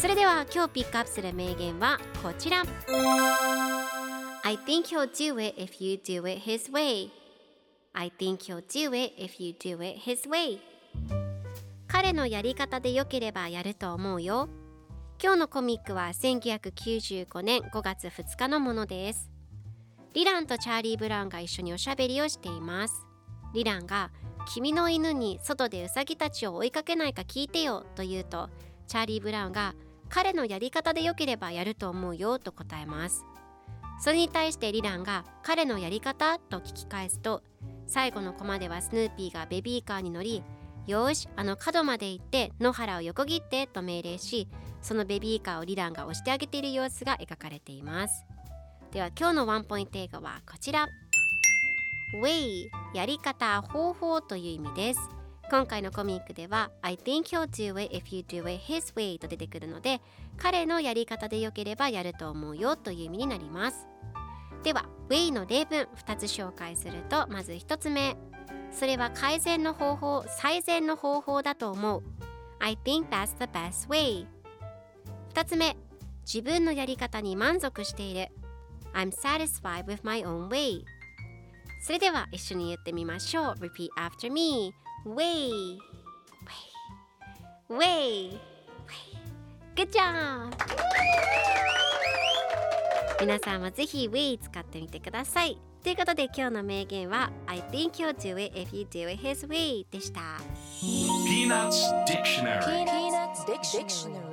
それでは今日ピックアップする名言はこちら。I think he'll do it if you do it his way. I think he'll do it if you do it his way. 彼のやり方で良ければやると思うよ。今日のコミックは1995年5月2日のものです。リランとチャーリー・ブラウンが一緒におしゃべりをしています。リランが君の犬に外でウサギたちを追いかけないか聞いてよと言うとチャーリー・ブラウンが彼のやり方で良ければやると思うよと答えます。それに対してリランが彼のやり方と聞き返すと最後のコマではスヌーピーがベビーカーに乗りよしあの角まで行って野原を横切ってと命令しそのベビーカーをリランが押してあげている様子が描かれています。では今日のワンポイント映画はこちら。Way やり方方法という意味です。今回のコミックでは I think he'll do it if you do it his way と出てくるので彼のやり方で良ければやると思うよという意味になります。では Way の例文2つ紹介するとまず1つ目。それは改善の方法最善の方法だと思う。I think that's the best way 2つ目。自分のやり方に満足している。I'm satisfied with my own way それでは一緒に言ってみましょう。Repeat after me Way Way Way Good job! 皆さんもぜひ Way 使ってみてくださいということで今日の名言は I think you'll do it if you do it his way でした Peanuts Dictionary Peanuts Dictionary